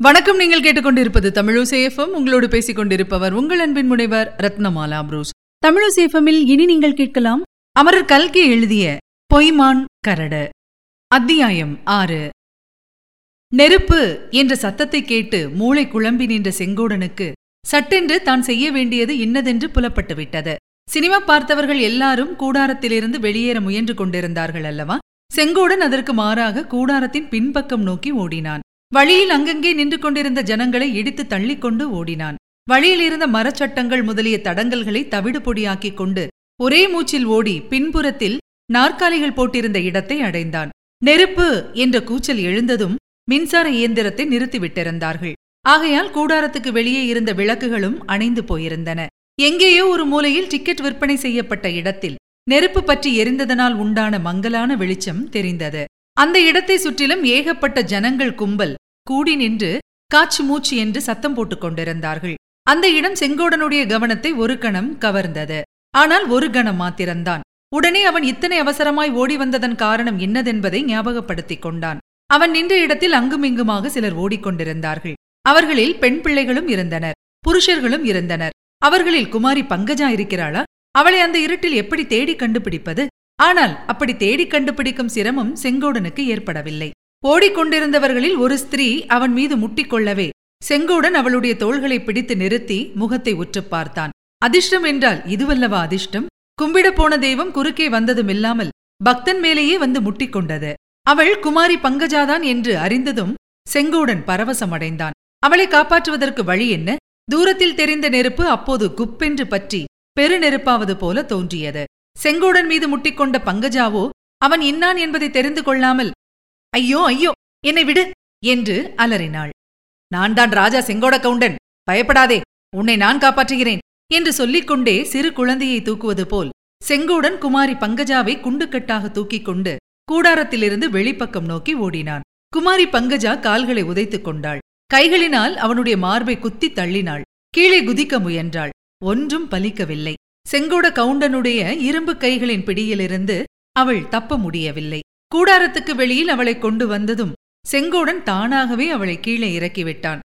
வணக்கம். நீங்கள் கேட்டுக்கொண்டிருப்பது தமிழசேஃபம் உங்களோடு பேசிக் கொண்டிருப்பவர் உங்கள் அன்பின் முனைவர் ரத்னமாலா புரூஸ். தமிழசேஃபமில் இனி நீங்கள் கேட்கலாம் அமரர் கல்கி எழுதிய பொய்மான் கரடு. அத்தியாயம் ஆறு. நெருப்பு என்ற சத்தத்தை கேட்டு மூளை குழம்பி நின்ற செங்கோடனுக்கு சட்டென்று தான் செய்ய வேண்டியது இன்னதென்று புலப்பட்டு விட்டது சினிமா பார்த்தவர்கள் எல்லாரும் கூடாரத்திலிருந்து வெளியேற முயன்று கொண்டிருந்தார்கள் அல்லவா? செங்கோடன் அதற்கு மாறாக கூடாரத்தின் பின்பக்கம் நோக்கி ஓடினான். வழியில் அங்கங்கே நின்று கொண்டிருந்த ஜனங்களை இடித்து தள்ளிக்கொண்டு ஓடினான். வழியில் இருந்த மரச்சட்டங்கள் முதலிய தடங்கல்களை தவிடு பொடியாக்கிக் கொண்டு ஒரே மூச்சில் ஓடி பின்புறத்தில் நாற்காலிகள் போட்டிருந்த இடத்தை அடைந்தான். நெருப்பு என்ற கூச்சல் எழுந்ததும் மின்சார இயந்திரத்தை நிறுத்திவிட்டிருந்தார்கள். ஆகையால் கூடாரத்துக்கு வெளியே இருந்த விளக்குகளும் அணைந்து போயிருந்தன. எங்கேயோ ஒரு மூலையில் டிக்கெட் விற்பனை செய்யப்பட்ட இடத்தில் நெருப்பு பற்றி எரிந்ததனால் உண்டான மங்கலான வெளிச்சம் தெரிந்தது. அந்த இடத்தை சுற்றிலும் ஏகப்பட்ட ஜனங்கள் கும்பல் கூடி நின்று காச்சு மூச்சு என்று சத்தம் போட்டுக் கொண்டிருந்தார்கள். அந்த இடம் செங்கோடனுடைய கவனத்தை ஒரு கணம் கவர்ந்தது. ஆனால் ஒரு கணம் மாத்திரம்தான். உடனே அவன் இத்தனை அவசரமாய் ஓடி வந்ததன் காரணம் என்னதென்பதை ஞாபகப்படுத்திக் கொண்டான். அவன் நின்ற இடத்தில் அங்குமிங்குமாக சிலர் ஓடிக்கொண்டிருந்தார்கள் அவர்களில் பெண் பிள்ளைகளும் இருந்தனர். புருஷர்களும் இருந்தனர். அவர்களில் குமாரி பங்கஜா இருக்கிறாளா? அவளை அந்த இருட்டில் எப்படி தேடி கண்டுபிடிப்பது? ஆனால் அப்படி தேடி கண்டுபிடிக்கும் சிரமம் செங்கோடனுக்கு ஏற்படவில்லை. ஓடிக்கொண்டிருந்தவர்களில் ஒரு ஸ்திரீ அவன் மீது முட்டிக்கொள்ளவே செங்கோடன் அவளுடைய தோள்களை பிடித்து நிறுத்தி முகத்தை உற்றுப் பார்த்தான். அதிர்ஷ்டம் என்றால் இதுவல்லவா அதிர்ஷ்டம்? கும்பிடப் போன தெய்வம் குறுக்கே வந்ததுமில்லாமல் பக்தன் மேலேயே வந்து முட்டிக்கொண்டது. அவள் குமாரி பங்கஜாதான் என்று அறிந்ததும் செங்கோடன் பரவசமடைந்தான். அவளை காப்பாற்றுவதற்கு வழி என்ன? தூரத்தில் தெரிந்த நெருப்பு அப்போது குப்பென்று பற்றி பெருநெருப்பாவது போல தோன்றியது. செங்கோடன் மீது முட்டிக்கொண்ட பங்கஜாவோ அவன் இன்னான் என்பதை தெரிந்து கொள்ளாமல் ஐயோ ஐயோ என்னை விடு என்று அலறினாள். நான் தான் ராஜா செங்கோட கவுண்டன் பயப்படாதே உன்னை நான் காப்பாற்றுகிறேன் என்று சொல்லிக்கொண்டே சிறு குழந்தையை தூக்குவது போல் செங்கோடன் குமாரி பங்கஜாவை குண்டுக்கட்டாக தூக்கிக் கொண்டு கூடாரத்திலிருந்து வெளிப்பக்கம் நோக்கி ஓடினான். குமாரி பங்கஜா கால்களை உதைத்துக் கொண்டாள். கைகளினால் அவனுடைய மார்பை குத்தி தள்ளினாள். கீழே குதிக்க முயன்றாள். ஒன்றும் பலிக்கவில்லை. செங்கோட கவுண்டனுடைய இரும்பு கைகளின் பிடியிலிருந்து அவள் தப்ப முடியவில்லை. கூடாரத்துக்கு வெளியில் அவளை கொண்டு வந்ததும் செங்கோடன் தானாகவே அவளை கீழே இறக்கிவிட்டான்.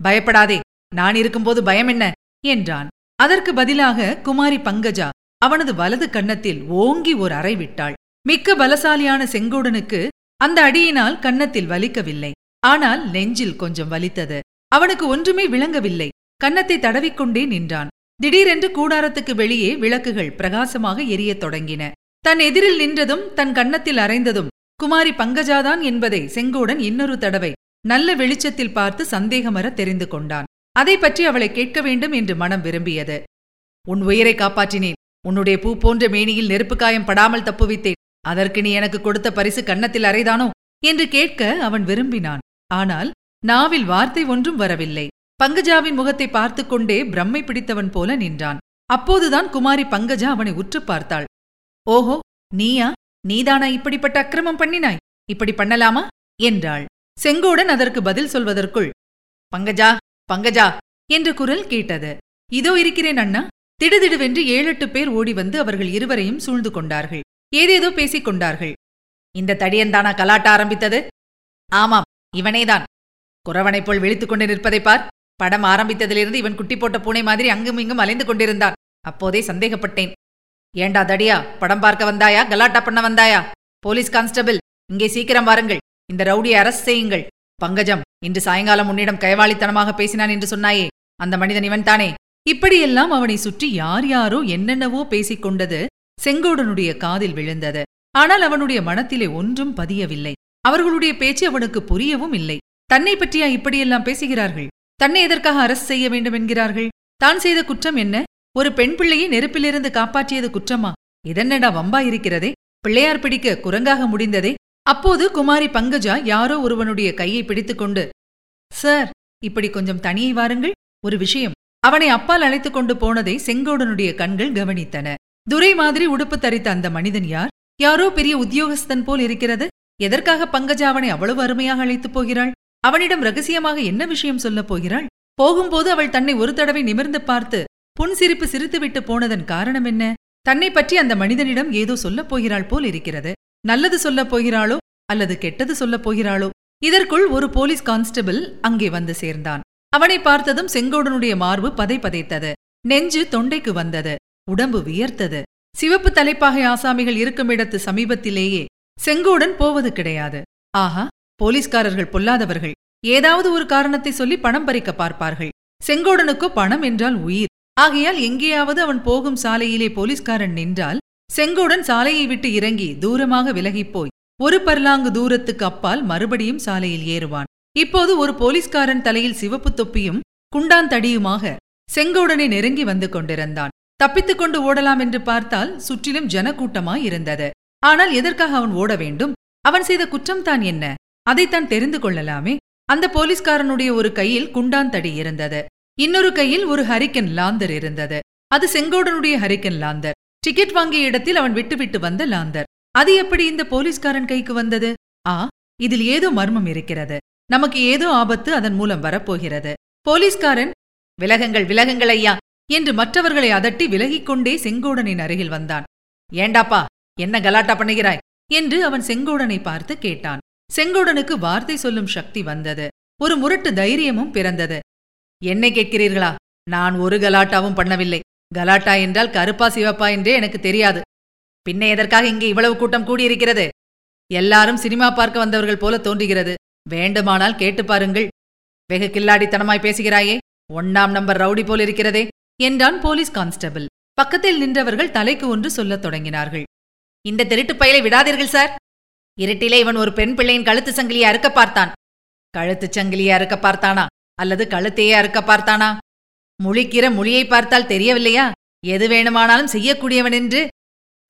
பயப்படாதே நான் இருக்கும்போது பயம் என்ன? என்றான். அதற்கு பதிலாக குமாரி பங்கஜா அவனது வலது கன்னத்தில் ஓங்கி ஒரு அறை விட்டாள். மிக்க பலசாலியான செங்கோடனுக்கு அந்த அடியினால் கன்னத்தில் வலிக்கவில்லை. ஆனால் நெஞ்சில் கொஞ்சம் வலித்தது. அவனுக்கு ஒன்றுமே விளங்கவில்லை. கன்னத்தை தடவிக்கொண்டே நின்றான். திடீரென்று கூடாரத்துக்கு வெளியே விளக்குகள் பிரகாசமாக எரியத் தொடங்கின. தன் எதிரில் நின்றதும் தன் கன்னத்தில் அரைந்ததும் குமாரி பங்கஜாதான் என்பதை செங்கோடன் இன்னொரு தடவை நல்ல வெளிச்சத்தில் பார்த்து சந்தேகமர தெரிந்து கொண்டான். அதை பற்றி அவளை கேட்க வேண்டும் என்று மனம் விரும்பியது. உன் உயிரை காப்பாற்றினேன். உன்னுடைய பூ போன்ற மேனியில் நெருப்பு காயம் படாமல் தப்புவித்தேன். அதற்கு நீ எனக்கு கொடுத்த பரிசு கன்னத்தில் அறைதானோ? என்று கேட்க அவன் விரும்பினான். ஆனால் நாவில் வார்த்தை ஒன்றும் வரவில்லை. பங்கஜாவின் முகத்தை பார்த்து கொண்டே பிரம்மை பிடித்தவன் போல நின்றான். அப்போதுதான் குமாரி பங்கஜா அவனை உற்று பார்த்தாள். ஓஹோ நீயா? நீதானா இப்படிப்பட்ட அக்கிரமம் பண்ணினாய்? இப்படி பண்ணலாமா? என்றாள். செங்கோடன் அதற்கு பதில் சொல்வதற்குள் பங்கஜா பங்கஜா என்ற குரல் கேட்டது. இதோ இருக்கிறேன் அண்ணா. திடுதிடுவென்று ஏழெட்டு பேர் ஓடி வந்து அவர்கள் இருவரையும் சூழ்ந்து கொண்டார்கள். ஏதேதோ பேசிக் கொண்டார்கள். இந்த தடியன்தானா கலாட்ட ஆரம்பித்தது? ஆமாம் இவனேதான். குறவனைப் போல் விழித்துக் கொண்டு நிற்பதை பார். படம் ஆரம்பித்ததிலிருந்து இவன் குட்டி போட்ட பூனை மாதிரி அங்கும் இங்கும் அலைந்து கொண்டிருந்தான். அப்போதே சந்தேகப்பட்டேன். ஏண்டா தடியா படம் பார்க்க வந்தாயா கலாட்டா பண்ண வந்தாயா? போலீஸ் கான்ஸ்டபிள் இங்கே சீக்கிரம் வாருங்கள். இந்த ரவுடியை அரசு செய்யுங்கள். பங்கஜம் இன்று சாயங்காலம் உன்னிடம் கைவாளித்தனமாக பேசினான் என்று சொன்னாயே. அந்த மனிதன் இவன்தானே இப்படியெல்லாம் அவனை சுற்றி யார் யாரோ என்னென்னவோ பேசிக் கொண்டது செங்கோடனுடைய காதில் விழுந்தது. ஆனால் அவனுடைய மனத்திலே ஒன்றும் பதியவில்லை. அவர்களுடைய பேச்சு அவனுக்கு புரியவும் இல்லை. தன்னை பற்றியா இப்படியெல்லாம் பேசுகிறார்கள்? தன்னை எதற்காக அரசு செய்ய வேண்டும் என்கிறார்கள்? தான் செய்த குற்றம் என்ன? ஒரு பெண் பிள்ளையை நெருப்பிலிருந்து காப்பாற்றியது குற்றமா? இதென்னடா வம்பா இருக்கிறதே? பிள்ளையார் பிடிக்க குரங்காக முடிந்ததே? அப்போது குமாரி பங்கஜா யாரோ ஒருவனுடைய கையை பிடித்துக்கொண்டு சார் இப்படி கொஞ்சம் தனியை வாருங்கள். ஒரு விஷயம். அவனை அப்பால் அழைத்துக் கொண்டு போனதை செங்கோடனுடைய கண்கள் கவனித்தன. துரை மாதிரி உடுப்பு தரித்த அந்த மனிதன் யார்? யாரோ பெரிய உத்தியோகஸ்தன் போல் இருக்கிறது. எதற்காக பங்கஜா அவனை அவ்வளவு அருமையாக அழைத்துப் போகிறாள்? அவனிடம் ரகசியமாக என்ன விஷயம் சொல்லப் போகிறாள்? போகும்போது அவள் தன்னை ஒரு தடவை நிமிர்ந்து பார்த்து புன்சிரிப்பு சிரித்துவிட்டு போனதன் காரணம் என்ன? தன்னை பற்றி அந்த மனிதனிடம் ஏதோ சொல்லப் போகிறாள் போல் இருக்கிறது. நல்லது சொல்லப் போகிறாளோ அல்லது கெட்டது சொல்லப் போகிறாளோ? இதற்குள் ஒரு போலீஸ் கான்ஸ்டபிள் அங்கே வந்து சேர்ந்தான். அவனை பார்த்ததும் செங்கோடனுடைய மார்பு பதை பதைத்தது. நெஞ்சு தொண்டைக்கு வந்தது. உடம்பு வியர்த்தது. சிவப்பு தலைப்பாகை ஆசாமிகள் இருக்கும் இடத்து சமீபத்திலேயே செங்கோடன் போவது கிடையாது. ஆஹா போலீஸ்காரர்கள் பொல்லாதவர்கள். ஏதாவது ஒரு காரணத்தை சொல்லி பணம் பறிக்க பார்ப்பார்கள். செங்கோடனுக்கோ பணம் என்றால் உயிர். ஆகையால் எங்கேயாவது அவன் போகும் சாலையிலே போலீஸ்காரன் நின்றால் செங்கோடன் சாலையை விட்டு இறங்கி தூரமாக விலகிப் போய் ஒரு பர்லாங்கு தூரத்துக்கு அப்பால் மறுபடியும் சாலையில் ஏறுவான். இப்போது ஒரு போலீஸ்காரன் தலையில் சிவப்பு தொப்பியும் குண்டான் தடியுமாக செங்கோடனை நெருங்கி வந்து கொண்டிருந்தான். தப்பித்துக் கொண்டு ஓடலாம் என்று பார்த்தால் சுற்றிலும் ஜனக்கூட்டமாய் இருந்தது. ஆனால் எதற்காக அவன் ஓட வேண்டும்? அவன் செய்த குற்றம்தான் என்ன? அதைத்தான் தெரிந்து கொள்ளலாமே. அந்த போலீஸ்காரனுடைய ஒரு கையில் குண்டான் தடி இருந்தது. இன்னொரு கையில் ஒரு ஹரிக்கன் லாந்தர் இருந்தது. அது செங்கோடனுடைய ஹரிக்கன் லாந்தர் டிக்கெட் வாங்கிய இடத்தில் அவன் விட்டுவிட்டு வந்த லாந்தர் அது எப்படி இந்த போலீஸ்காரன் கைக்கு வந்தது? ஆ இதில் ஏதோ மர்மம் இருக்கிறது. நமக்கு ஏதோ ஆபத்து அதன் மூலம் வரப்போகிறது. போலீஸ்காரன் விலகங்கள் விலகங்கள் ஐயா என்று மற்றவர்களை அதட்டி விலகிக் கொண்டே செங்கோடனின் அருகில் வந்தான். ஏண்டாப்பா என்ன கலாட்டா பண்ணுகிறாய்? என்று அவன் செங்கோடனை பார்த்து கேட்டான். செங்கோடனுக்கு வார்த்தை சொல்லும் சக்தி வந்தது. ஒரு முரட்டு தைரியமும் பிறந்தது. என்னை கேட்கிறீர்களா? நான் ஒரு கலாட்டாவும் பண்ணவில்லை. கலாட்டா என்றால் கருப்பா சிவப்பா என்றே எனக்கு தெரியாது. பின்ன எதற்காக இங்கே இவ்வளவு கூட்டம் கூடியிருக்கிறது? எல்லாரும் சினிமா பார்க்க வந்தவர்கள் போல தோன்றுகிறது. வேண்டுமானால் கேட்டு பாருங்கள். வெகு கில்லாடித்தனமாய் பேசுகிறாயே ஒண்ணாம் நம்பர் ரவுடி போல் இருக்கிறதே என்றான் போலீஸ் கான்ஸ்டபிள். பக்கத்தில் நின்றவர்கள் தலைக்கு ஒன்று சொல்லத் தொடங்கினார்கள். இந்த திருட்டு பயலை விடாதீர்கள் சார். இருட்டிலே இவன் ஒரு பெண் பிள்ளையின் கழுத்து சங்கிலியை அறுக்க பார்த்தான். கழுத்துச் சங்கிலியை அறுக்க பார்த்தானா? அல்லது கழுத்தையே அறுக்க பார்த்தானா? முழிக்கிற மொழியை பார்த்தால் தெரியவில்லையா? எது வேணுமானாலும் செய்யக்கூடியவன் என்று.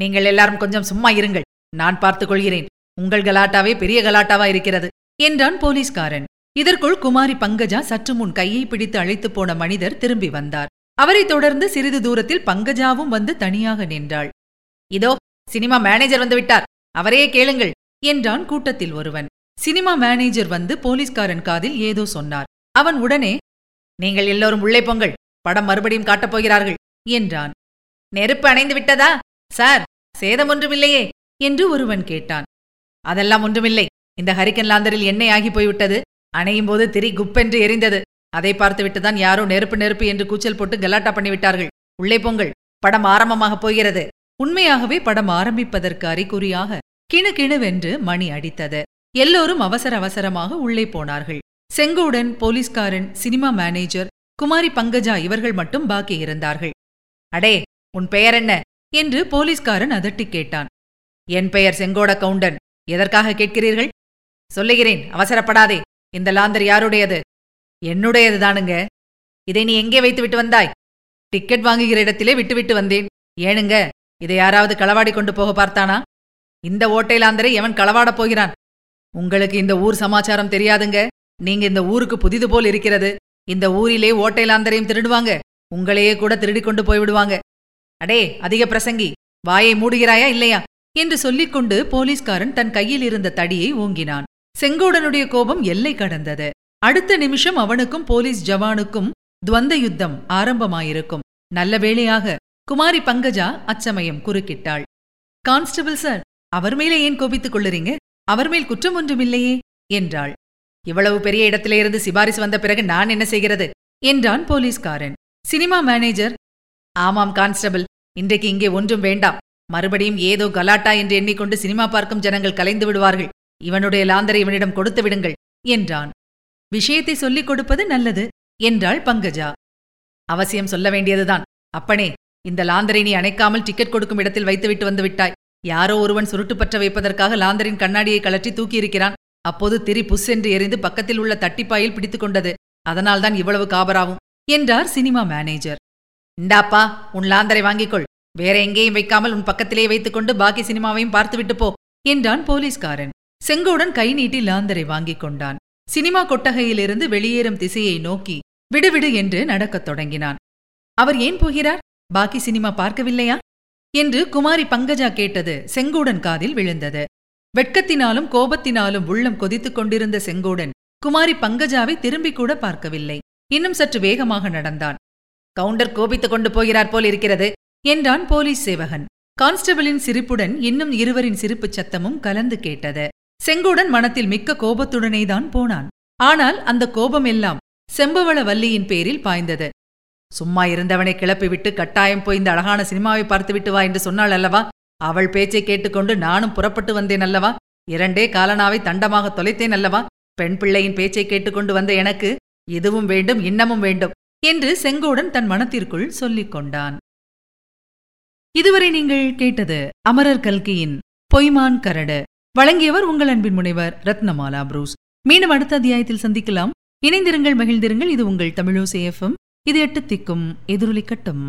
நீங்கள் எல்லாரும் கொஞ்சம் சும்மா இருங்கள். நான் பார்த்துக் கொள்கிறேன். உங்கள் கலாட்டாவே பெரிய கலாட்டாவா இருக்கிறது என்றான் போலீஸ்காரன். இதற்குள் குமாரி பங்கஜா சற்று முன் கையை பிடித்து அழைத்துப் போன மனிதர் திரும்பி வந்தார். அவரைத் தொடர்ந்து சிறிது தூரத்தில் பங்கஜாவும் வந்து தனியாக நின்றாள். இதோ சினிமா மேனேஜர் வந்து விட்டார். அவரையே கேளுங்கள். என்றான் கூட்டத்தில் ஒருவன். சினிமா மேனேஜர் வந்து போலீஸ்காரன் காதில் ஏதோ சொன்னார். அவன் உடனே நீங்கள் எல்லோரும் உள்ளே பொங்கல் படம் மறுபடியும் காட்டப் போகிறார்கள் என்றான். நெருப்பு அணைந்து விட்டதா? சார் சேதம் ஒன்றுமில்லையே என்று ஒருவன் கேட்டான். அதெல்லாம் ஒன்றுமில்லை. இந்த ஹரிக்கன் லாந்தரில் எண்ணெய் ஆகி போய்விட்டது. அணையும் போது திரி குப்பென்று எரிந்தது. அதை பார்த்துவிட்டுதான் யாரோ நெருப்பு நெருப்பு என்று கூச்சல் போட்டு கலாட்டா பண்ணிவிட்டார்கள் உள்ளே பொங்கல் படம் ஆரம்பமாகப் போகிறது. உண்மையாகவே படம் ஆரம்பிப்பதற்கு அறிகுறியாக கிணு கிணுவென்று மணி அடித்தது. எல்லோரும் அவசர அவசரமாக உள்ளே போனார்கள். செங்கோடன் போலீஸ்காரன் சினிமா மேனேஜர் குமாரி பங்கஜா இவர்கள் மட்டும் பாக்கி இருந்தார்கள். அடே உன் பெயர் என்ன? என்று போலீஸ்காரன் அதட்டி கேட்டான். என் பெயர் செங்கோட கவுண்டன். எதற்காக கேட்கிறீர்கள்? சொல்லுகிறேன் அவசரப்படாதே. இந்த லாந்தர் யாருடையது? என்னுடையது தானுங்க. இதை நீ எங்கே வைத்து விட்டு வந்தாய்? டிக்கெட் வாங்குகிற இடத்திலே விட்டுவிட்டு வந்தேன். ஏனுங்க இதை யாராவது களவாடி கொண்டு போக பார்த்தானா? இந்த ஓட்டைலாந்தரை எவன் களவாடப் போகிறான்? உங்களுக்கு இந்த ஊர் சமாச்சாரம் தெரியாதுங்க? நீங்க இந்த ஊருக்கு புதிது போல் இருக்கிறது. இந்த ஊரிலே ஓட்டைலாந்தரையும் திருடுவாங்க. உங்களையே கூட திருடிக் கொண்டு போய்விடுவாங்க. அடே அதிக பிரசங்கி வாயை மூடுகிறாயா இல்லையா? என்று சொல்லிக்கொண்டு போலீஸ்காரன் தன் கையில் இருந்த தடியை ஓங்கினான். செங்கோடனுடைய கோபம் எல்லை கடந்தது. அடுத்த நிமிஷம் அவனுக்கும் போலீஸ் ஜவானுக்கும் துவந்த யுத்தம் ஆரம்பமாயிருக்கும். நல்ல வேளையாக குமாரி பங்கஜா அச்சமயம் குறுக்கிட்டாள். கான்ஸ்டபிள் சார் அவர் மேலே ஏன் கோபித்துக் கொள்ளுறீங்க? அவர் மேல் குற்றம் ஒன்றுமில்லையே என்றாள். இவ்வளவு பெரிய இடத்திலே இருந்து சிபாரிசு வந்த பிறகு நான் என்ன செய்கிறது? என்றான் போலீஸ்காரன். சினிமா மேனேஜர் ஆமாம் கான்ஸ்டபிள் இன்றைக்கு இங்கே ஒன்றும் வேண்டாம். மறுபடியும் ஏதோ கலாட்டா என்று எண்ணிக்கொண்டு சினிமா பார்க்கும் ஜனங்கள் கலைந்து விடுவார்கள். இவனுடைய லாந்தரை இவனிடம் கொடுத்து விடுங்கள் என்றான். விஷயத்தை சொல்லிக் கொடுப்பது நல்லது என்றாள் பங்கஜா. அவசியம் சொல்ல வேண்டியதுதான். அப்பனே இந்த லாந்தரை நீ அணைக்காமல் டிக்கெட் கொடுக்கும் இடத்தில் வைத்துவிட்டு வந்து விட்டாய். யாரோ ஒருவன் சுருட்டு பற்ற வைப்பதற்காக லாந்தரின் கண்ணாடியை கழற்றி தூக்கியிருக்கிறான். அப்போது திரி புஷ் என்று எரிந்து பக்கத்தில் உள்ள தட்டிப்பாயில் பிடித்துக் கொண்டது. அதனால்தான் இவ்வளவு காபராவும் என்றார் சினிமா மேனேஜர். இந்தாப்பா உன் லாந்தரை வாங்கிக்கொள். வேற எங்கேயும் வைக்காமல் உன் பக்கத்திலே வைத்துக்கொண்டு பாக்கி சினிமாவையும் பார்த்துவிட்டு போ என்றான் போலீஸ்காரன். செங்கோடன் கை நீட்டி லாந்தரை வாங்கிக் கொண்டான். சினிமா கொட்டகையிலிருந்து வெளியேறும் திசையை நோக்கி விடுவிடு என்று நடக்கத் தொடங்கினான். அவர் ஏன் போகிறார்? பாக்கி சினிமா பார்க்கவில்லையா? என்று குமாரி பங்கஜா கேட்டது செங்கோடன் காதில் விழுந்தது. வெட்கத்தினாலும் கோபத்தினாலும் உள்ளம் கொதித்துக் கொண்டிருந்த செங்கோடன் குமாரி பங்கஜாவை திரும்பிக் கூட பார்க்கவில்லை. இன்னும் சற்று வேகமாக நடந்தான். கவுண்டர் கோபித்துக் கொண்டு போகிறார் போல் இருக்கிறது என்றான் போலீஸ் சேவகன். கான்ஸ்டபிளின் சிரிப்புடன் இன்னும் இருவரின் சிரிப்புச் சத்தமும் கலந்து கேட்டது. செங்கோடன் மனத்தில் மிக்க கோபத்துடனே தான் போனான். ஆனால் அந்த கோபமெல்லாம் செம்பவள வல்லியின் பேரில் பாய்ந்தது. சும்மா இருந்தவனை கிளப்பிவிட்டு கட்டாயம் போய் இந்த அழகான சினிமாவை பார்த்துவிட்டு வா என்று சொன்னாள் அல்லவா? அவள் பேச்சை கேட்டுக்கொண்டு நானும் புறப்பட்டு வந்தேன் அல்லவா? இரண்டே காலனாவை தண்டமாக தொலைத்தேன் அல்லவா? பெண் பிள்ளையின் பேச்சை கேட்டுக்கொண்டு வந்த எனக்கு இதுவும் வேண்டும் இன்னமும் வேண்டும் என்று செங்கோடன் தன் மனத்திற்குள் சொல்லிக் கொண்டான். இதுவரை நீங்கள் கேட்டது அமரர் கல்கியின் பொய்மான் கரடு. வழங்கியவர் உங்கள் அன்பின் முனைவர் ரத்னமாலா புரூஸ். மீண்டும் அடுத்த அத்தியாயத்தில் சந்திக்கலாம். இணைந்திருங்கள் மகிழ்ந்திருங்கள். இது உங்கள் தமிழோசேஃபம் இது எட்டு திக்கும் எதிரொலிக்கட்டும்